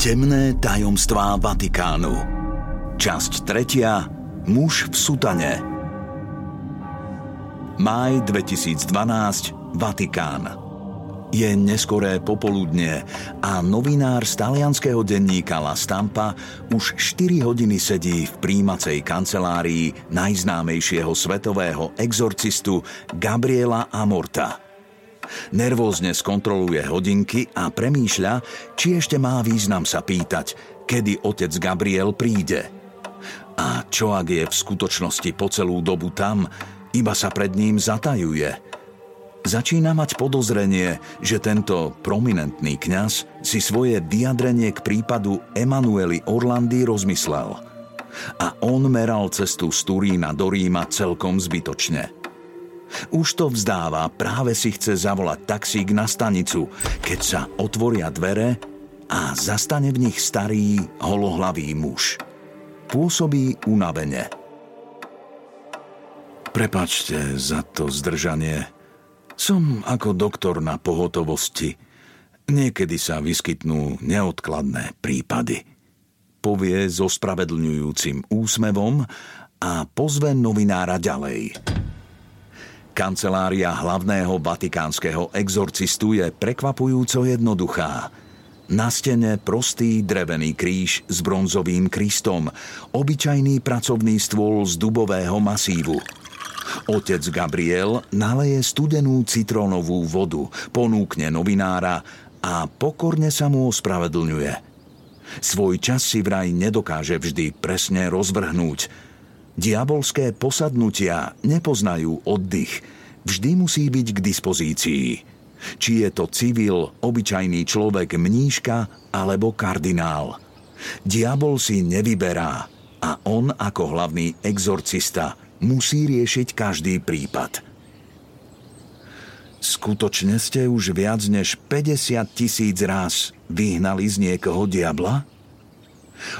Temné tajomstvá Vatikánu. Časť tretia. Muž v sutane. Maj 2012 Vatikán. Je neskoré popoludne a novinár z talianského denníka La Stampa už 4 hodiny sedí v príjmacej kancelárii najznámejšieho svetového exorcistu Gabriela Amorta – Nervózne skontroluje hodinky a premýšľa, či ešte má význam sa pýtať, kedy otec Gabriel príde. A čo ak je v skutočnosti po celú dobu tam, iba sa pred ním zatajuje. Začína mať podozrenie, že tento prominentný kňaz si svoje vyjadrenie k prípadu Emanueli Orlandy rozmyslel. A on meral cestu z Turína do Ríma celkom zbytočne – už to vzdáva, práve si chce zavolať taxík na stanicu, keď sa otvoria dvere a zastane v nich starý, holohlavý muž. Pôsobí unavene. Prepačte za to zdržanie. Som ako doktor na pohotovosti. Niekedy sa vyskytnú neodkladné prípady. Povie so spravedlňujúcim úsmevom a pozve novinára ďalej. Kancelária hlavného vatikánskeho exorcistu je prekvapujúco jednoduchá. Na stene prostý drevený kríž s bronzovým Kristom, obyčajný pracovný stôl z dubového masívu. Otec Gabriel naleje studenú citrónovú vodu, ponúkne novinára a pokorne sa mu ospravedlňuje. Svoj čas si vraj nedokáže vždy presne rozvrhnúť – Diabolské posadnutia nepoznajú oddych. Vždy musí byť k dispozícii. Či je to civil, obyčajný človek, mníška alebo kardinál. Diabol si nevyberá a on ako hlavný exorcista musí riešiť každý prípad. Skutočne ste už viac než 50 tisíc raz vyhnali z niekoho diabla?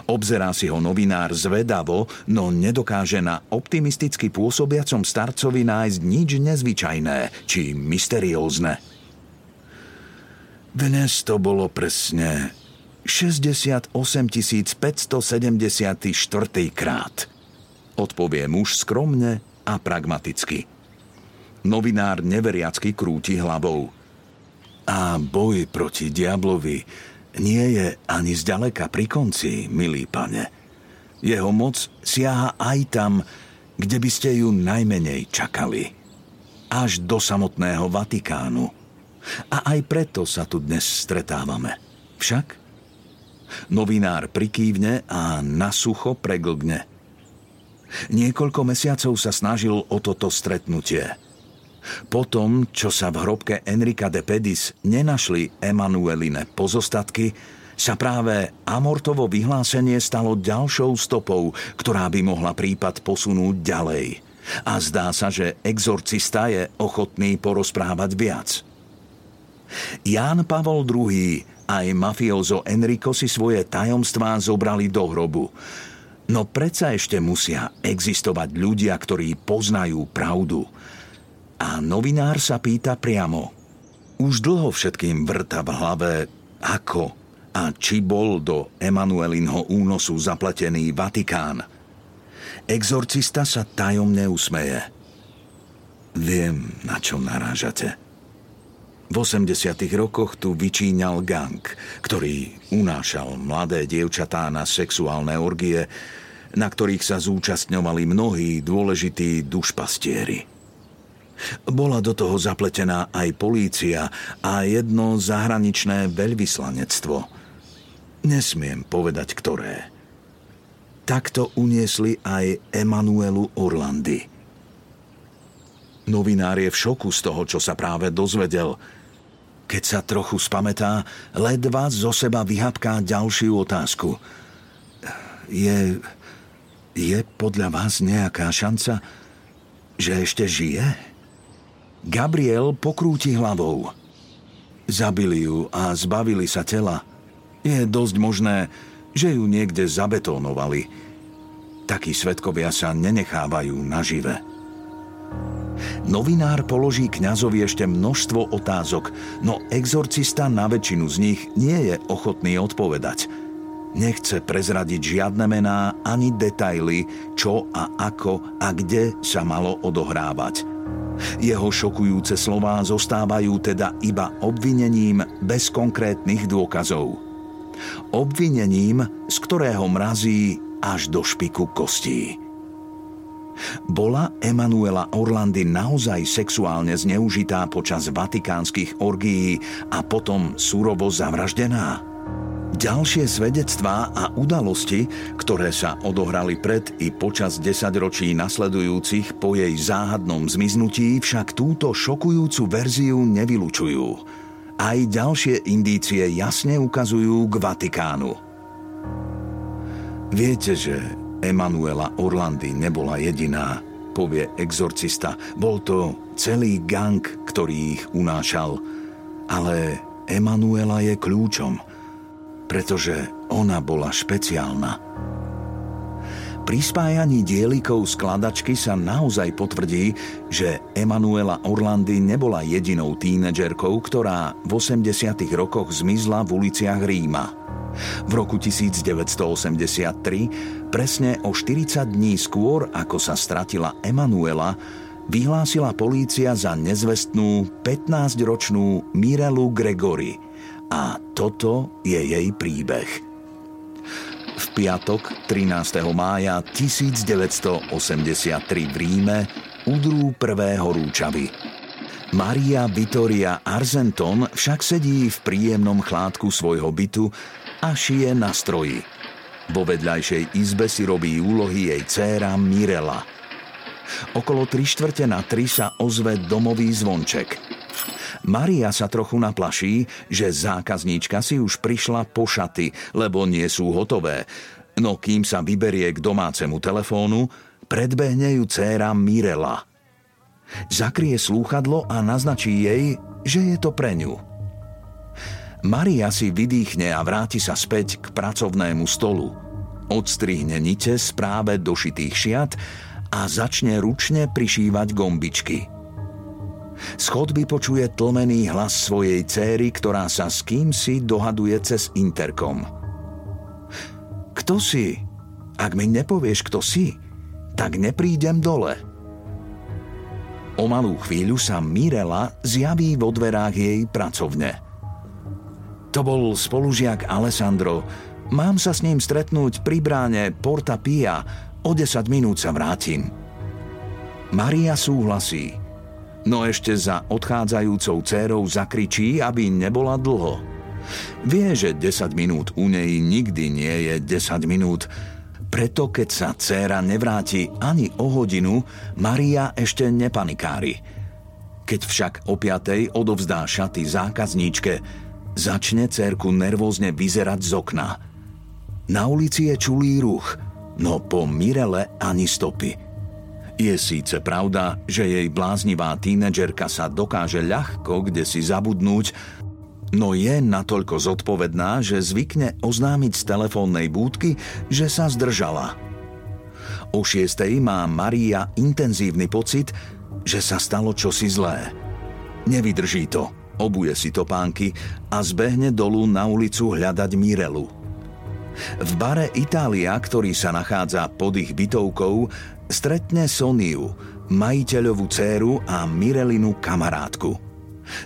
Obzerá si ho novinár zvedavo, no nedokáže na optimisticky pôsobiacom starcovi nájsť nič nezvyčajné či mysteriózne. Dnes to bolo presne 68 574 krát. Odpovie muž skromne a pragmaticky. Novinár neveriacky krúti hlavou. A boj proti diablovi nie je ani zďaleka pri konci, milý pane. Jeho moc siaha aj tam, kde by ste ju najmenej čakali. Až do samotného Vatikánu. A aj preto sa tu dnes stretávame. Však? Novinár prikývne a na sucho preglgne. Niekoľko mesiacov sa snažil o toto stretnutie – po tom, čo sa v hrobke Enrika de Pedis nenašli Emanueline pozostatky, sa práve Amortovo vyhlásenie stalo ďalšou stopou, ktorá by mohla prípad posunúť ďalej. A zdá sa, že exorcista je ochotný porozprávať viac. Ján Pavol II aj mafiozo Enrico si svoje tajomstvá zobrali do hrobu. No predsa ešte musia existovať ľudia, ktorí poznajú pravdu – a novinár sa pýta priamo. Už dlho všetkým vrta v hlave, ako a či bol do Emanuelinho únosu zapletený Vatikán. Exorcista sa tajomne usmeje. Viem, na čo narážate. V 80. rokoch tu vyčíňal gang, ktorý unášal mladé dievčatá na sexuálne orgie, na ktorých sa zúčastňovali mnohí dôležití dušpastieri. Bola do toho zapletená aj polícia a jedno zahraničné veľvyslanectvo. Nesmiem povedať, ktoré. Takto uniesli aj Emanuelu Orlandy. Novinár je v šoku z toho, čo sa práve dozvedel. Keď sa trochu spametá, ledva zo seba vyhapká ďalšiu otázku. Je... je podľa vás nejaká šanca, že ešte žije? Gabriel pokrúti hlavou. Zabili ju a zbavili sa tela. Je dosť možné, že ju niekde zabetónovali. Takí svetkovia sa nenechávajú nažive. Novinár položí kňazovi ešte množstvo otázok, no exorcista na väčšinu z nich nie je ochotný odpovedať. Nechce prezradiť žiadne mená ani detaily, čo a ako a kde sa malo odohrávať. Jeho šokujúce slová zostávajú teda iba obvinením bez konkrétnych dôkazov. Obvinením, z ktorého mrazí až do špiku kostí. Bola Emanuela Orlandy naozaj sexuálne zneužitá počas vatikánskych orgií a potom surovo zavraždená? Ďalšie svedectvá a udalosti, ktoré sa odohrali pred i počas desaťročí nasledujúcich po jej záhadnom zmiznutí, však túto šokujúcu verziu nevylučujú. Aj ďalšie indície jasne ukazujú k Vatikánu. Viete, že Emanuela Orlandy nebola jediná, povie exorcista. Bol to celý gang, ktorý ich unášal. Ale Emanuela je kľúčom – pretože ona bola špeciálna. Pri spájaní dielikov skladačky sa naozaj potvrdí, že Emanuela Orlandy nebola jedinou tínedžerkou, ktorá v 80. rokoch zmizla v uliciach Ríma. V roku 1983, presne o 40 dní skôr, ako sa stratila Emanuela, vyhlásila polícia za nezvestnú 15-ročnú Mirelu Gregory – a toto je jej príbeh. V piatok 13. mája 1983 v Ríme udrú prvé horúčavy. Maria Vittoria Arzenton však sedí v príjemnom chládku svojho bytu a šije na stroji. Vo vedľajšej izbe si robí úlohy jej dcéra Mirela. Okolo tri štvrte na tri sa ozve domový zvonček – Maria sa trochu naplaší, že zákazníčka si už prišla po šaty, lebo nie sú hotové. No kým sa vyberie k domácemu telefónu, predbehne ju dcéra Mirela. Zakrie slúchadlo a naznačí jej, že je to pre ňu. Maria si vydýchne a vráti sa späť k pracovnému stolu. Odstrihne nite z práve došitých šiat a začne ručne prišívať gombičky – z chodby počuje tlmený hlas svojej céry, ktorá sa s kým si dohaduje cez interkom. Kto si? Ak mi nepovieš, kto si, tak neprídem dole. O malú chvíľu sa Mirela zjaví vo dverách jej pracovne. To bol spolužiak Alessandro. Mám sa s ním stretnúť pri bráne Porta Pia. O 10 minút sa vrátim. Maria súhlasí no ešte za odchádzajúcou dcérou zakričí, aby nebola dlho. Vie, že 10 minút u nej nikdy nie je 10 minút, preto keď sa dcéra nevráti ani o hodinu, Maria ešte nepanikári. Keď však o piatej odovzdá šaty zákazníčke, začne cérku nervózne vyzerať z okna. Na ulici je čulý ruch, no po Mirele ani stopy – je síce pravda, že jej bláznivá tínedžerka sa dokáže ľahko kde si zabudnúť, no je natoľko zodpovedná, že zvykne oznámiť z telefónnej búdky, že sa zdržala. O šiestej má Maria intenzívny pocit, že sa stalo čosi zlé. Nevydrží to, obuje si topánky a zbehne dolu na ulicu hľadať Mirelu. V bare Itália, ktorý sa nachádza pod ich bytovkou, stretne Soniu, majiteľovú dceru a Mirelinu kamarátku.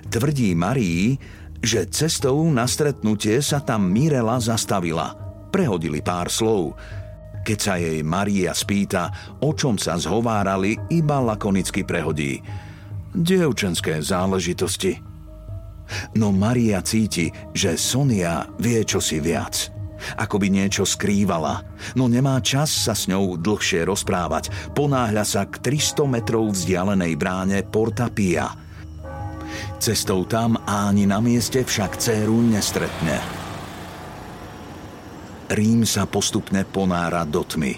Tvrdí Marii, že cestou na stretnutie sa tam Mirela zastavila. Prehodili pár slov. Keď sa jej Maria spýta, o čom sa zhovárali, iba lakonicky prehodí. Dievčenské záležitosti. No Maria cíti, že Sonia vie čosi viac – ako by niečo skrývala, no nemá čas sa s ňou dlhšie rozprávať. Ponáhľa sa k 300 metrov vzdialenej bráne Porta Pia. Cestou tam ani na mieste však dceru nestretne. Rím sa postupne ponára do tmy.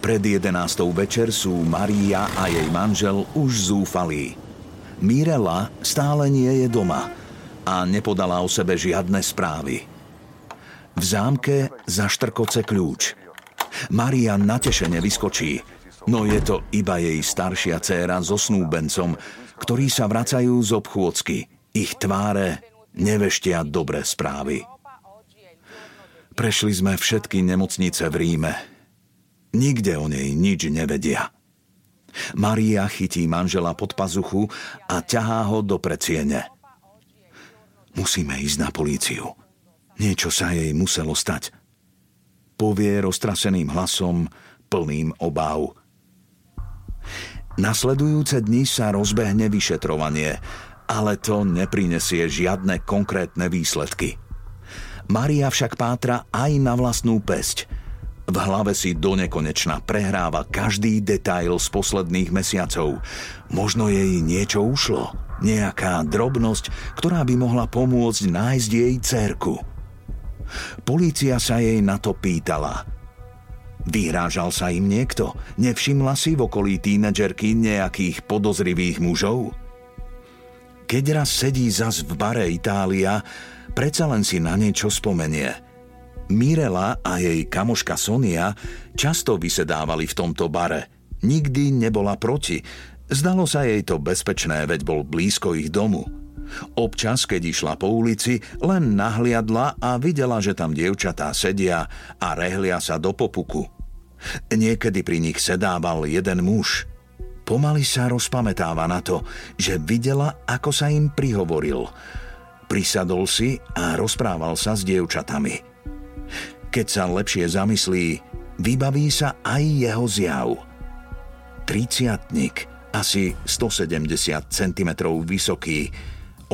Pred jedenástou večer sú Maria a jej manžel už zúfalí. Mirela stále nie je doma a nepodala o sebe žiadne správy. V zámke zaštrkoce kľúč. Maria natešene vyskočí, no je to iba jej staršia dcéra so snúbencom, ktorí sa vracajú z obchôdzky. Ich tváre neveštia dobré správy. Prešli sme všetky nemocnice v Ríme. Nikde o nej nič nevedia. Maria chytí manžela pod pazuchu a ťahá ho do predsiene. Musíme ísť na políciu. Niečo sa jej muselo stať. Povie roztraseným hlasom, plným obáv. Nasledujúce dni sa rozbehne vyšetrovanie, ale to neprinesie žiadne konkrétne výsledky. Maria však pátra aj na vlastnú pesť. V hlave si do nekonečna prehráva každý detail z posledných mesiacov. Možno jej niečo ušlo. Nejaká drobnosť, ktorá by mohla pomôcť nájsť jej cerku. Polícia sa jej na to pýtala. Vyhrážal sa im niekto? Nevšimla si v okolí tínedžerky nejakých podozrivých mužov? Keď raz sedí zas v bare Itália, predsa len si na niečo spomenie. Mirela a jej kamoška Sonia často vysedávali v tomto bare. Nikdy nebola proti. Zdalo sa jej to bezpečné, veď bol blízko ich domu. Občas, keď išla po ulici, len nahliadla a videla, že tam dievčatá sedia a rehlia sa do popuku. Niekedy pri nich sedával jeden muž. Pomaly sa rozpamätáva na to, že videla, ako sa im prihovoril. Prisadol si a rozprával sa s dievčatami. Keď sa lepšie zamyslí, vybaví sa aj jeho zjav. Triciatnik, asi 170 cm vysoký,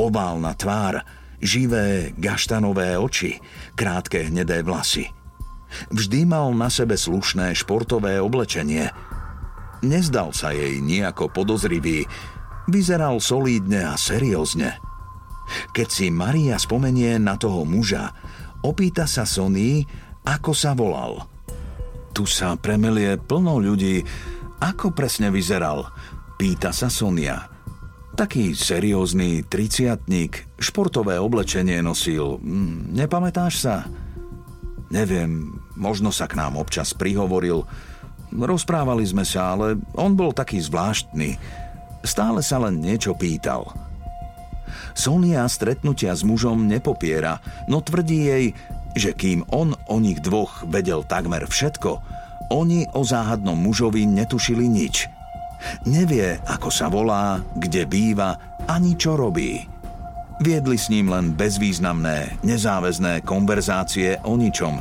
oválna tvár, živé gaštanové oči, krátke hnedé vlasy. Vždy mal na sebe slušné športové oblečenie. Nezdal sa jej nejako podozrivý, vyzeral solídne a seriózne. Keď si Maria spomenie na toho muža, opýta sa Sony, ako sa volal. Tu sa premelie plno ľudí. Ako presne vyzeral? Pýta sa Sonia. Taký seriózny triciatník, športové oblečenie nosil. Hm, nepamätáš sa? Neviem, možno sa k nám občas prihovoril. Rozprávali sme sa, ale on bol taký zvláštny. Stále sa len niečo pýtal. Sonia stretnutia s mužom nepopiera, no tvrdí jej, že kým on o nich dvoch vedel takmer všetko, oni o záhadnom mužovi netušili nič – Nevie, ako sa volá, kde býva, ani čo robí. Viedli s ním len bezvýznamné, nezáväzné konverzácie o ničom.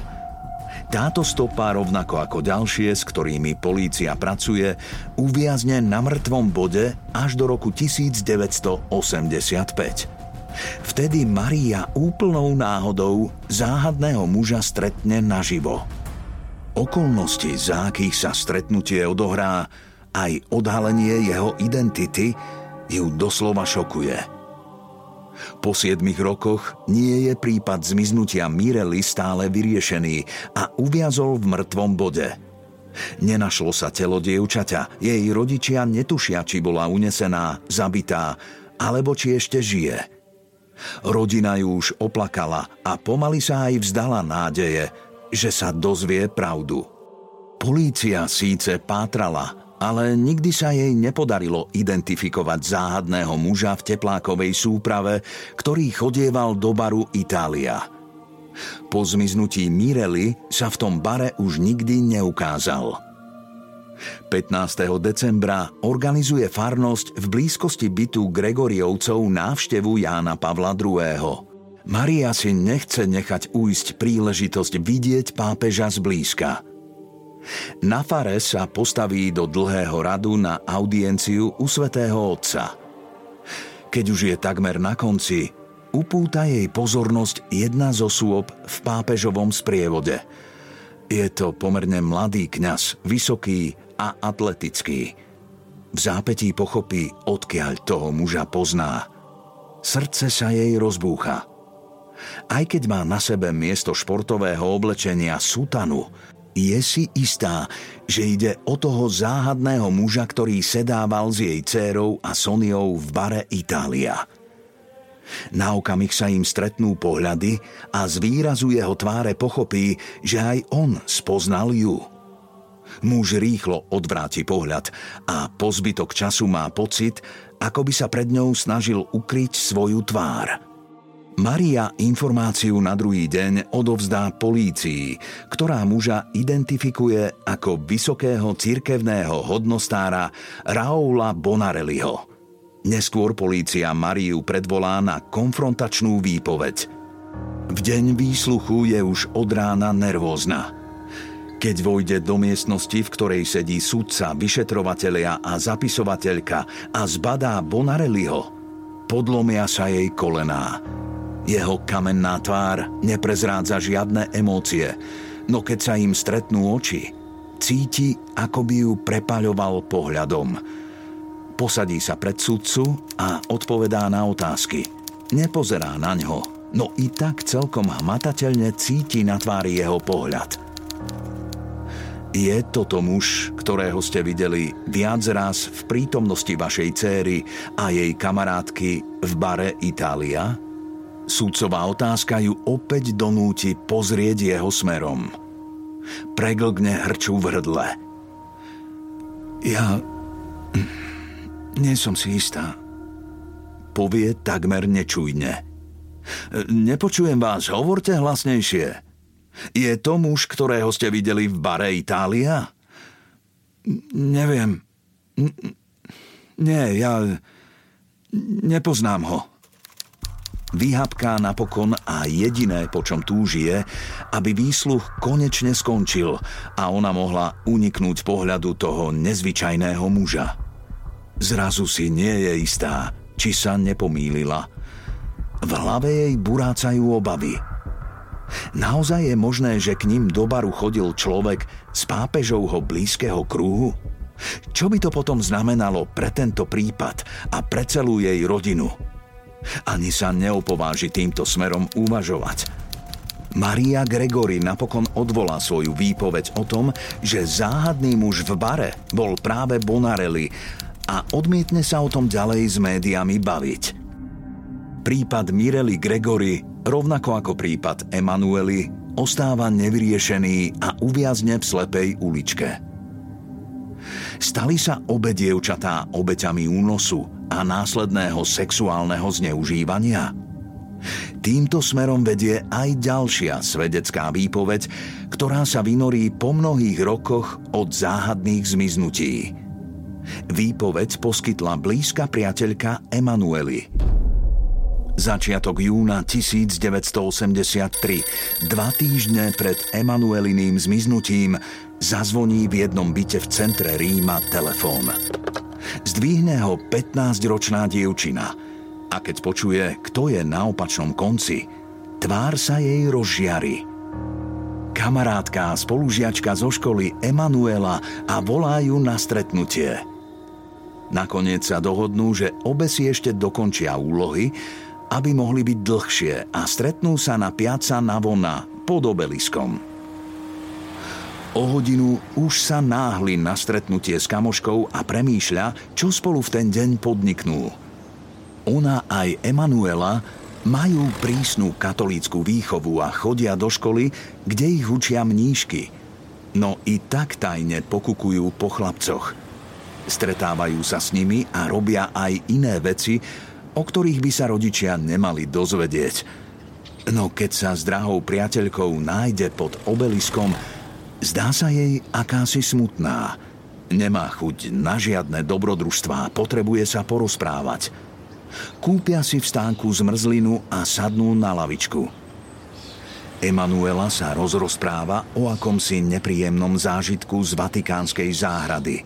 Táto stopa, rovnako ako ďalšie, s ktorými polícia pracuje, uviazne na mŕtvom bode až do roku 1985. Vtedy Maria úplnou náhodou záhadného muža stretne naživo. Okolnosti, za akých sa stretnutie odohrá, aj odhalenie jeho identity ju doslova šokuje. Po siedmich rokoch nie je prípad zmiznutia Mirely stále vyriešený a uviazol v mŕtvom bode. Nenašlo sa telo dievčaťa, jej rodičia netušia, či bola unesená, zabitá, alebo či ešte žije. Rodina ju už oplakala a pomaly sa aj vzdala nádeje, že sa dozvie pravdu. Polícia síce pátrala, ale nikdy sa jej nepodarilo identifikovať záhadného muža v teplákovej súprave, ktorý chodieval do baru Itália. Po zmiznutí Mirely sa v tom bare už nikdy neukázal. 15. decembra organizuje farnosť v blízkosti bytu Gregoriovcov návštevu Jána Pavla II. Maria si nechce nechať újsť príležitosť vidieť pápeža zblízka. Na fare sa postaví do dlhého radu na audienciu u svätého Otca. Keď už je takmer na konci, upúta jej pozornosť jedna z osôb v pápežovom sprievode. Je to pomerne mladý kňaz, vysoký a atletický. V zápetí pochopí, odkiaľ toho muža pozná. Srdce sa jej rozbúcha. Aj keď má na sebe miesto športového oblečenia sutanu, je si istá, že ide o toho záhadného muža, ktorý sedával s jej dcérou a Soniou v bare Itália. Na okamih sa im stretnú pohľady a z výrazu jeho tváre pochopí, že aj on spoznal ju. Muž rýchlo odvráti pohľad a po zbytok času má pocit, ako by sa pred ňou snažil ukryť svoju tvár – Maria informáciu na druhý deň odovzdá polícii, ktorá muža identifikuje ako vysokého cirkevného hodnostára Raoula Bonarelliho. Neskôr polícia Mariu predvolá na konfrontačnú výpoveď. V deň výsluchu je už od rána nervózna. Keď vojde do miestnosti, v ktorej sedí sudca, vyšetrovatelia a zapisovateľka a zbadá Bonarelliho, podlomia sa jej kolená. Jeho kamenná tvár neprezrádza žiadne emócie, no keď sa im stretnú oči, cíti, ako by ju prepaľoval pohľadom. Posadí sa pred sudcu a odpovedá na otázky. Nepozerá na ňo, no i tak celkom hmatateľne cíti na tvári jeho pohľad. Je toto muž, ktorého ste videli viac raz v prítomnosti vašej céry a jej kamarátky v bare Itália? Súdcová otázka ju opäť donúti pozrieť jeho smerom. Preglgne hrču v hrdle. Ja... Nie som si istá. Povie takmer nečujne. Nepočujem vás, hovorte hlasnejšie. Je to muž, ktorého ste videli v bare Itália? Neviem. Nie, ja... Nepoznám ho. Vyhapká napokon a jediné, po čom túži je, aby výsluch konečne skončil a ona mohla uniknúť pohľadu toho nezvyčajného muža. Zrazu si nie je istá, či sa nepomýlila. V hlave jej burácajú obavy. Naozaj je možné, že k ním do baru chodil človek z pápežovho blízkeho krúhu? Čo by to potom znamenalo pre tento prípad a pre celú jej rodinu? Ani sa neopováži týmto smerom uvažovať. Maria Gregory napokon odvolá svoju výpoveď o tom, že záhadný muž v bare bol práve Bonarelli a odmietne sa o tom ďalej s médiami baviť. Prípad Mirely Gregory, rovnako ako prípad Emanueli, ostáva nevyriešený a uviazne v slepej uličke. Stali sa obe dievčatá obeťami únosu – a následného sexuálneho zneužívania? Týmto smerom vedie aj ďalšia svedecká výpoveď, ktorá sa vynorí po mnohých rokoch od záhadných zmiznutí. Výpoveď poskytla blízka priateľka Emanueli. Začiatok júna 1983, dva týždne pred Emanueliným zmiznutím, zazvoní v jednom byte v centre Ríma telefón. Zdvihne ho 15-ročná dievčina a keď počuje, kto je na opačnom konci, tvár sa jej rozžiari. Kamarátka a spolužiačka zo školy Emanuela a volajú na stretnutie. Nakoniec sa dohodnú, že obe si ešte dokončia úlohy, aby mohli byť dlhšie a stretnú sa na piaca Navona pod obeliskom. O hodinu už sa náhli na stretnutie s kamoškou a premýšľa, čo spolu v ten deň podniknú. Ona aj Emanuela majú prísnu katolícku výchovu a chodia do školy, kde ich učia mníšky. No i tak tajne pokukujú po chlapcoch. Stretávajú sa s nimi a robia aj iné veci, o ktorých by sa rodičia nemali dozvedieť. No keď sa s drahou priateľkou nájde pod obeliskom, Zdá sa jej akási smutná. Nemá chuť na žiadne dobrodružstvá, potrebuje sa porozprávať. Kúpia si v stánku zmrzlinu a sadnú na lavičku. Emanuela sa rozrozpráva o akomsi nepríjemnom zážitku z vatikánskej záhrady.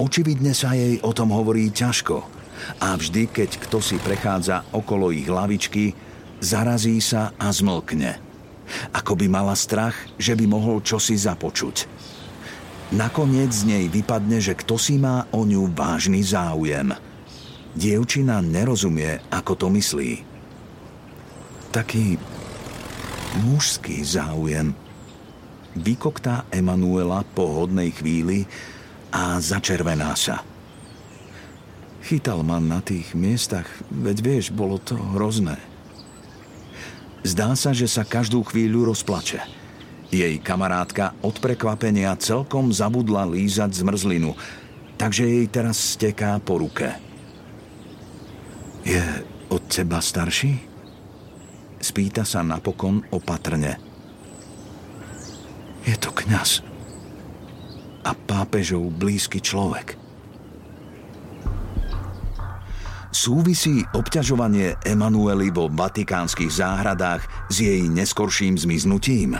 Očividne sa jej o tom hovorí ťažko a vždy, keď kto si prechádza okolo ich lavičky, zarazí sa a zmlkne. Ako by mala strach, že by mohol čosi započuť. Nakoniec z nej vypadne, že kto si má o ňu vážny záujem. Dievčina nerozumie, ako to myslí. Taký mužský záujem. Vykoktá Emanuela po hodnej chvíli a začervená sa. Chytal ma na tých miestach, veď vieš, bolo to hrozné. Zdá sa, že sa každú chvíľu rozplače – jej kamarátka od prekvapenia celkom zabudla lízať zmrzlinu, takže jej teraz steká po ruke. Je od teba starší? Spýta sa napokon opatrne. Je to kňaz a pápežov blízky človek. Súvisí obťažovanie Emanuely vo vatikánskych záhradách s jej neskorším zmiznutím?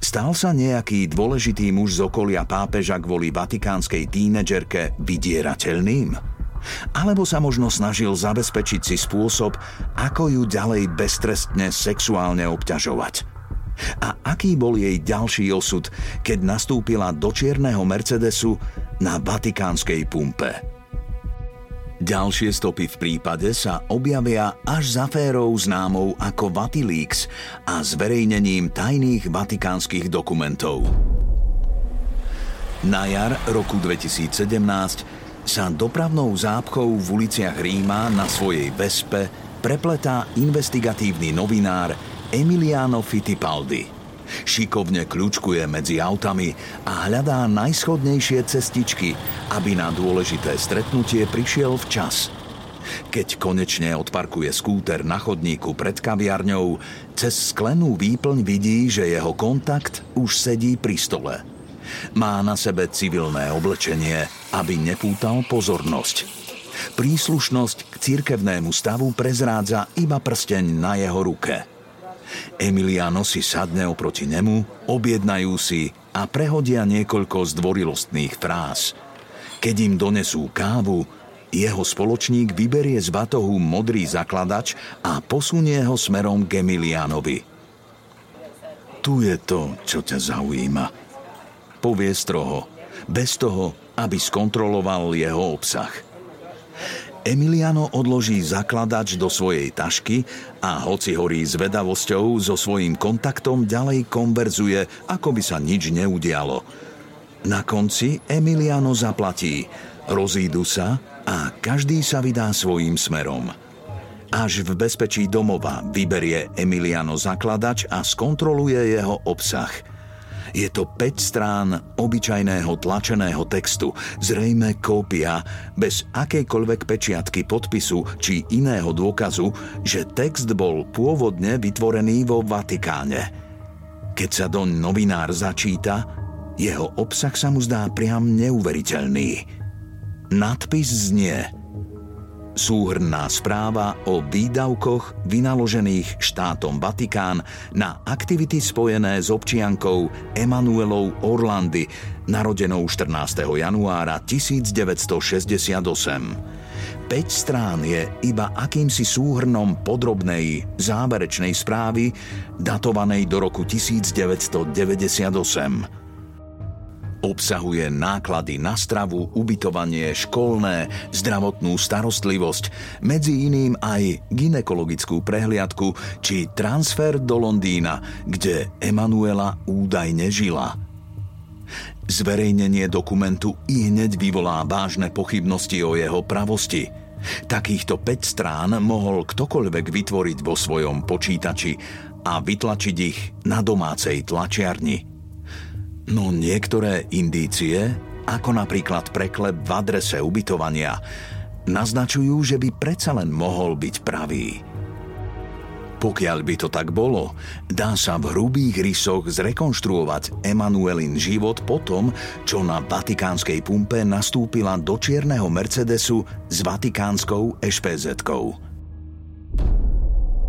Stal sa nejaký dôležitý muž z okolia pápeža kvôli vatikánskej tínedžerke vydierateľným? Alebo sa možno snažil zabezpečiť si spôsob, ako ju ďalej beztrestne sexuálne obťažovať? A aký bol jej ďalší osud, keď nastúpila do čierneho Mercedesu na vatikánskej pumpe? Ďalšie stopy v prípade sa objavia až za férou známou ako Vatilíks a zverejnením tajných vatikánskych dokumentov. Na jar roku 2017 sa dopravnou zápchou v uliciach Ríma na svojej Vespe prepletá investigatívny novinár Emiliano Fittipaldi – Šikovne kľúčkuje medzi autami a hľadá najschodnejšie cestičky, aby na dôležité stretnutie prišiel včas. Keď konečne odparkuje skúter na chodníku pred kaviarňou, cez sklenú výplň vidí, že jeho kontakt už sedí pri stole. Má na sebe civilné oblečenie, aby nepútal pozornosť. Príslušnosť k cirkevnému stavu prezrádza iba prsteň na jeho ruke – Emiliano si sadne oproti nemu, objednajú si a prehodia niekoľko zdvorilostných fráz. Keď im donesú kávu, jeho spoločník vyberie z batohu modrý zakladač a posunie ho smerom k Emilianovi. Tu je to, čo ťa zaujíma. Povie stroho, bez toho, aby skontroloval jeho obsah. Emiliano odloží zakladač do svojej tašky a hoci horí zvedavosťou, so svojím kontaktom ďalej konverzuje, ako by sa nič neudialo. Na konci Emiliano zaplatí, rozídu sa a každý sa vydá svojím smerom. Až v bezpečí domova vyberie Emiliano zakladač a skontroluje jeho obsah – je to 5 strán obyčajného tlačeného textu, zrejme kópia, bez akejkoľvek pečiatky, podpisu či iného dôkazu, že text bol pôvodne vytvorený vo Vatikáne. Keď sa doň novinár začíta, jeho obsah sa mu zdá priam neuveriteľný. Nadpis znie – Súhrná správa o výdavkoch vynaložených štátom Vatikán na aktivity spojené s občiankou Emanuelou Orlandy, narodenou 14. januára 1968. 5 strán je iba akýmsi súhrnom podrobnej záverečnej správy datovanej do roku 1998. Obsahuje náklady na stravu, ubytovanie, školné, zdravotnú starostlivosť, medzi iným aj ginekologickú prehliadku či transfer do Londýna, kde Emanuela údajne žila. Zverejnenie dokumentu i hneď vyvolá vážne pochybnosti o jeho pravosti. Takýchto 5 strán mohol ktokoľvek vytvoriť vo svojom počítači a vytlačiť ich na domácej tlačiarni. No niektoré indície, ako napríklad preklep v adrese ubytovania, naznačujú, že by predsa len mohol byť pravý. Pokiaľ by to tak bolo, dá sa v hrubých rysoch zrekonštruovať Emanuelin život po tom, čo na vatikánskej pumpe nastúpila do čierneho Mercedesu s vatikánskou ešpz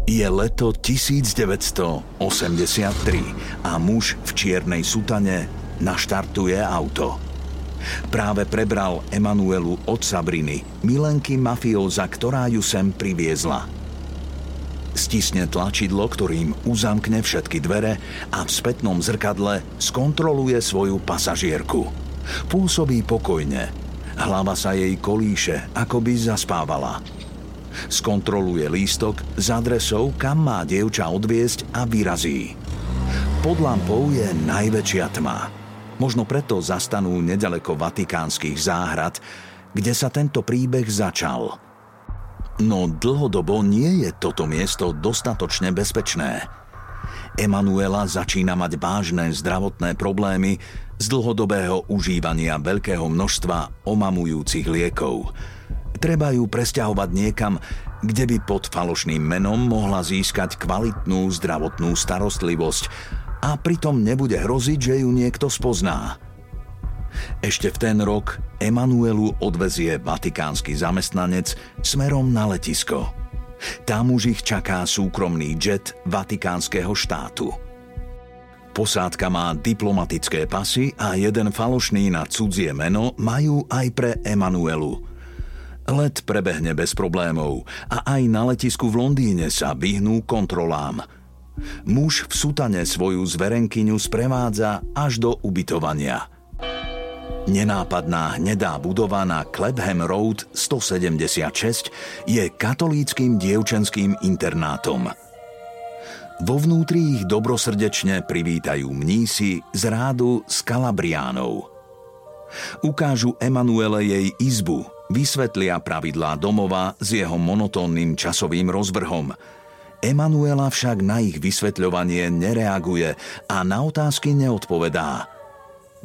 Je leto 1983 a muž v čiernej sutane naštartuje auto. Práve prebral Emanuelu od Sabriny, milenky mafióza, ktorá ju sem priviezla – Stisne tlačidlo, ktorým uzamkne všetky dvere a v spätnom zrkadle skontroluje svoju pasažierku. Pôsobí pokojne. Hlava sa jej kolíše, ako by zaspávala. Skontroluje lístok s adresou, kam má dievča odviesť a vyrazí. Pod lampou je najväčšia tma. Možno preto zastanú nedaleko vatikánskych záhrad, kde sa tento príbeh začal – No dlhodobo nie je toto miesto dostatočne bezpečné. Emanuela začína mať vážne zdravotné problémy z dlhodobého užívania veľkého množstva omamujúcich liekov. Treba ju presťahovať niekam, kde by pod falošným menom mohla získať kvalitnú zdravotnú starostlivosť a pritom nebude hroziť, že ju niekto spozná – ešte v ten rok Emanuelu odvezie vatikánsky zamestnanec smerom na letisko. Tam už ich čaká súkromný jet vatikánskeho štátu. Posádka má diplomatické pasy a jeden falošný na cudzie meno majú aj pre Emanuelu. Let prebehne bez problémov a aj na letisku v Londýne sa vyhnú kontrolám. Muž v sutane svoju zverenkyňu sprevádza až do ubytovania – Nenápadná hnedá budova na Clapham Road 176 je katolíckým dievčenským internátom. Vo vnútri ich dobrosrdečne privítajú mnísi z rádu Skalabriánov. Ukážu Emanuele jej izbu, vysvetlia pravidlá domova s jeho monotónnym časovým rozvrhom. Emanuela však na ich vysvetľovanie nereaguje a na otázky neodpovedá –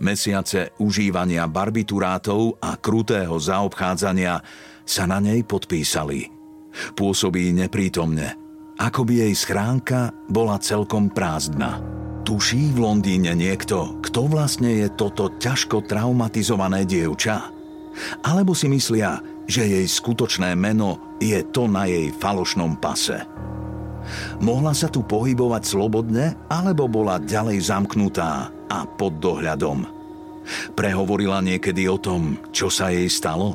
Mesiace užívania barbiturátov a krutého zaobchádzania sa na nej podpísali. Pôsobí neprítomne, ako by jej schránka bola celkom prázdna. Tuší v Londýne niekto, kto vlastne je toto ťažko traumatizované dievča? Alebo si myslia, že jej skutočné meno je to na jej falošnom pase? Mohla sa tu pohybovať slobodne, alebo bola ďalej zamknutá a pod dohľadom. Prehovorila niekedy o tom, čo sa jej stalo?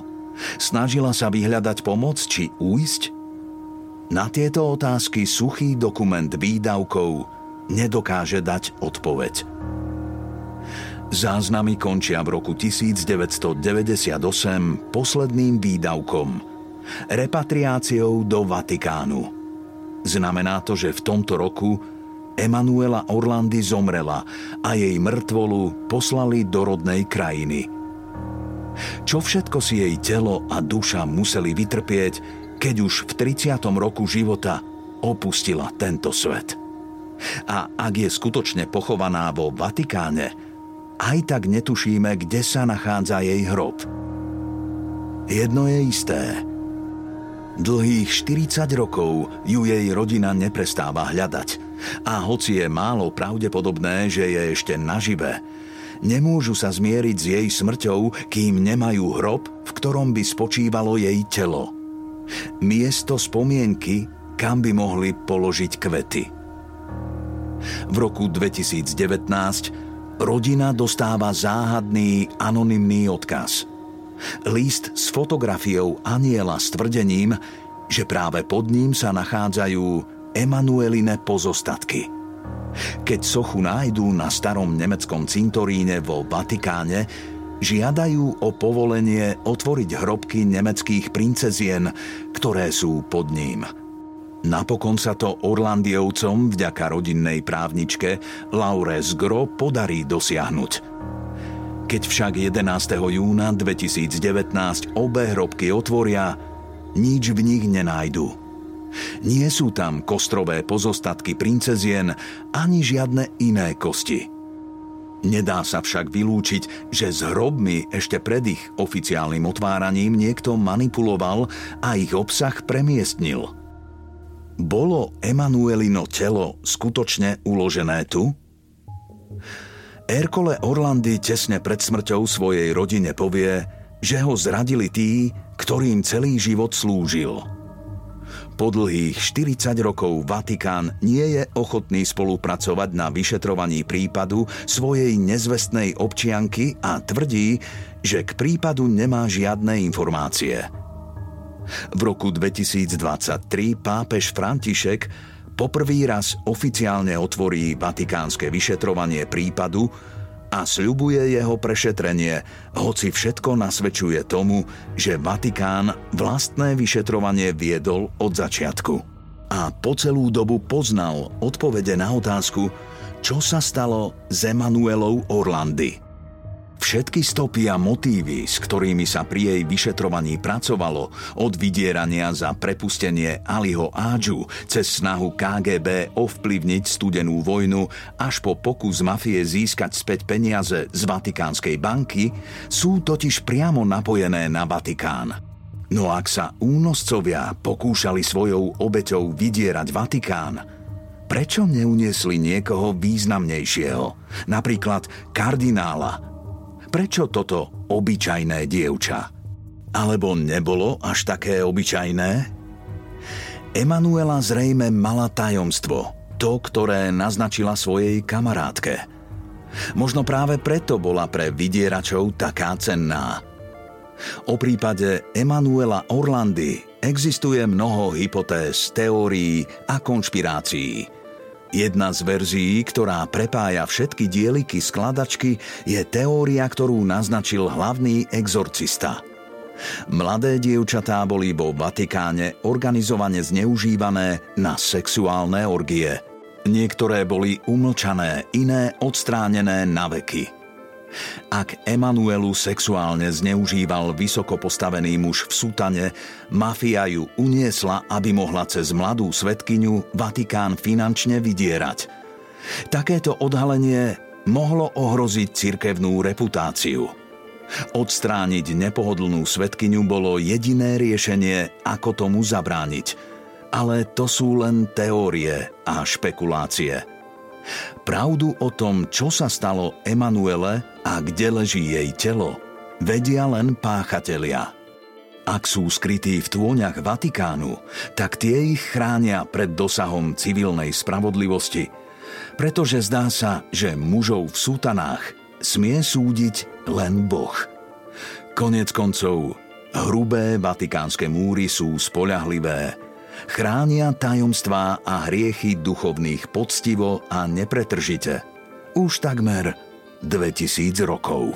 Snažila sa vyhľadať pomoc či újsť? Na tieto otázky suchý dokument výdavkov nedokáže dať odpoveď. Záznamy končia v roku 1998 posledným výdavkom – repatriáciou do Vatikánu. Znamená to, že v tomto roku Emanuela Orlandy zomrela a jej mŕtvolu poslali do rodnej krajiny. Čo všetko si jej telo a duša museli vytrpieť, keď už v 30. roku života opustila tento svet. A ak je skutočne pochovaná vo Vatikáne, aj tak netušíme, kde sa nachádza jej hrob. Jedno je isté – Dlhých 40 rokov ju jej rodina neprestáva hľadať. A hoci je málo pravdepodobné, že je ešte nažive, nemôžu sa zmieriť s jej smrťou, kým nemajú hrob, v ktorom by spočívalo jej telo. Miesto spomienky, kam by mohli položiť kvety. V roku 2019 rodina dostáva záhadný anonymný odkaz – List s fotografiou aniela s tvrdením, že práve pod ním sa nachádzajú Emanueline pozostatky. Keď sochu nájdú na starom nemeckom cintoríne vo Vatikáne, žiadajú o povolenie otvoriť hrobky nemeckých princezien, ktoré sú pod ním. Napokon sa to Orlandiovcom vďaka rodinnej právničke Laure Zgro podarí dosiahnuť – keď však 11. júna 2019 obe hrobky otvoria, nič v nich nenájdu. Nie sú tam kostrové pozostatky princezien ani žiadne iné kosti. Nedá sa však vylúčiť, že s hrobmi ešte pred ich oficiálnym otváraním niekto manipuloval a ich obsah premiestnil. Bolo Emanuelino telo skutočne uložené tu? Ercole Orlandy tesne pred smrťou svojej rodine povie, že ho zradili tí, ktorým celý život slúžil. Po dlhých 40 rokov Vatikán nie je ochotný spolupracovať na vyšetrovaní prípadu svojej nezvestnej občianky a tvrdí, že k prípadu nemá žiadne informácie – v roku 2023 pápež František poprvý raz oficiálne otvorí vatikánske vyšetrovanie prípadu a sľubuje jeho prešetrenie, hoci všetko nasvedčuje tomu, že Vatikán vlastné vyšetrovanie viedol od začiatku. A po celú dobu poznal odpovede na otázku, čo sa stalo s Emanuelou Orlandy – Všetky stopy a motívy, s ktorými sa pri jej vyšetrovaní pracovalo, od vydierania za prepustenie Aliho Ádžu cez snahu KGB ovplyvniť studenú vojnu až po pokus mafie získať späť peniaze z Vatikánskej banky, sú totiž priamo napojené na Vatikán. No ak sa únoscovia pokúšali svojou obeťou vydierať Vatikán, prečo neuniesli niekoho významnejšieho, napríklad kardinála Prečo toto obyčajné dievča? Alebo nebolo až také obyčajné? Emanuela zrejme mala tajomstvo, to, ktoré naznačila svojej kamarátke. Možno práve preto bola pre vydieračov taká cenná. O prípade Emanuela Orlandy existuje mnoho hypotéz, teórií a konšpirácií – Jedna z verzií, ktorá prepája všetky dieliky skladačky, je teória, ktorú naznačil hlavný exorcista. Mladé dievčatá boli vo Vatikáne organizovane zneužívané na sexuálne orgie. Niektoré boli umlčané, iné odstránené na veky – ak Emanuelu sexuálne zneužíval vysoko postavený muž v sutane, mafia ju uniesla, aby mohla cez mladú svetkyňu Vatikán finančne vydierať. Takéto odhalenie mohlo ohroziť cirkevnú reputáciu. Odstrániť nepohodlnú svetkyňu bolo jediné riešenie, ako tomu zabrániť. Ale to sú len teórie a špekulácie. Pravdu o tom, čo sa stalo Emanuele a kde leží jej telo, vedia len páchatelia. Ak sú skrytí v tôňach Vatikánu, tak tie ich chránia pred dosahom civilnej spravodlivosti, pretože zdá sa, že mužov v sútanách smie súdiť len Boh. Konec koncov, hrubé vatikánske múry sú spoľahlivé chránia tajomstvá a hriechy duchovných poctivo a nepretržite. Už takmer 2000 rokov.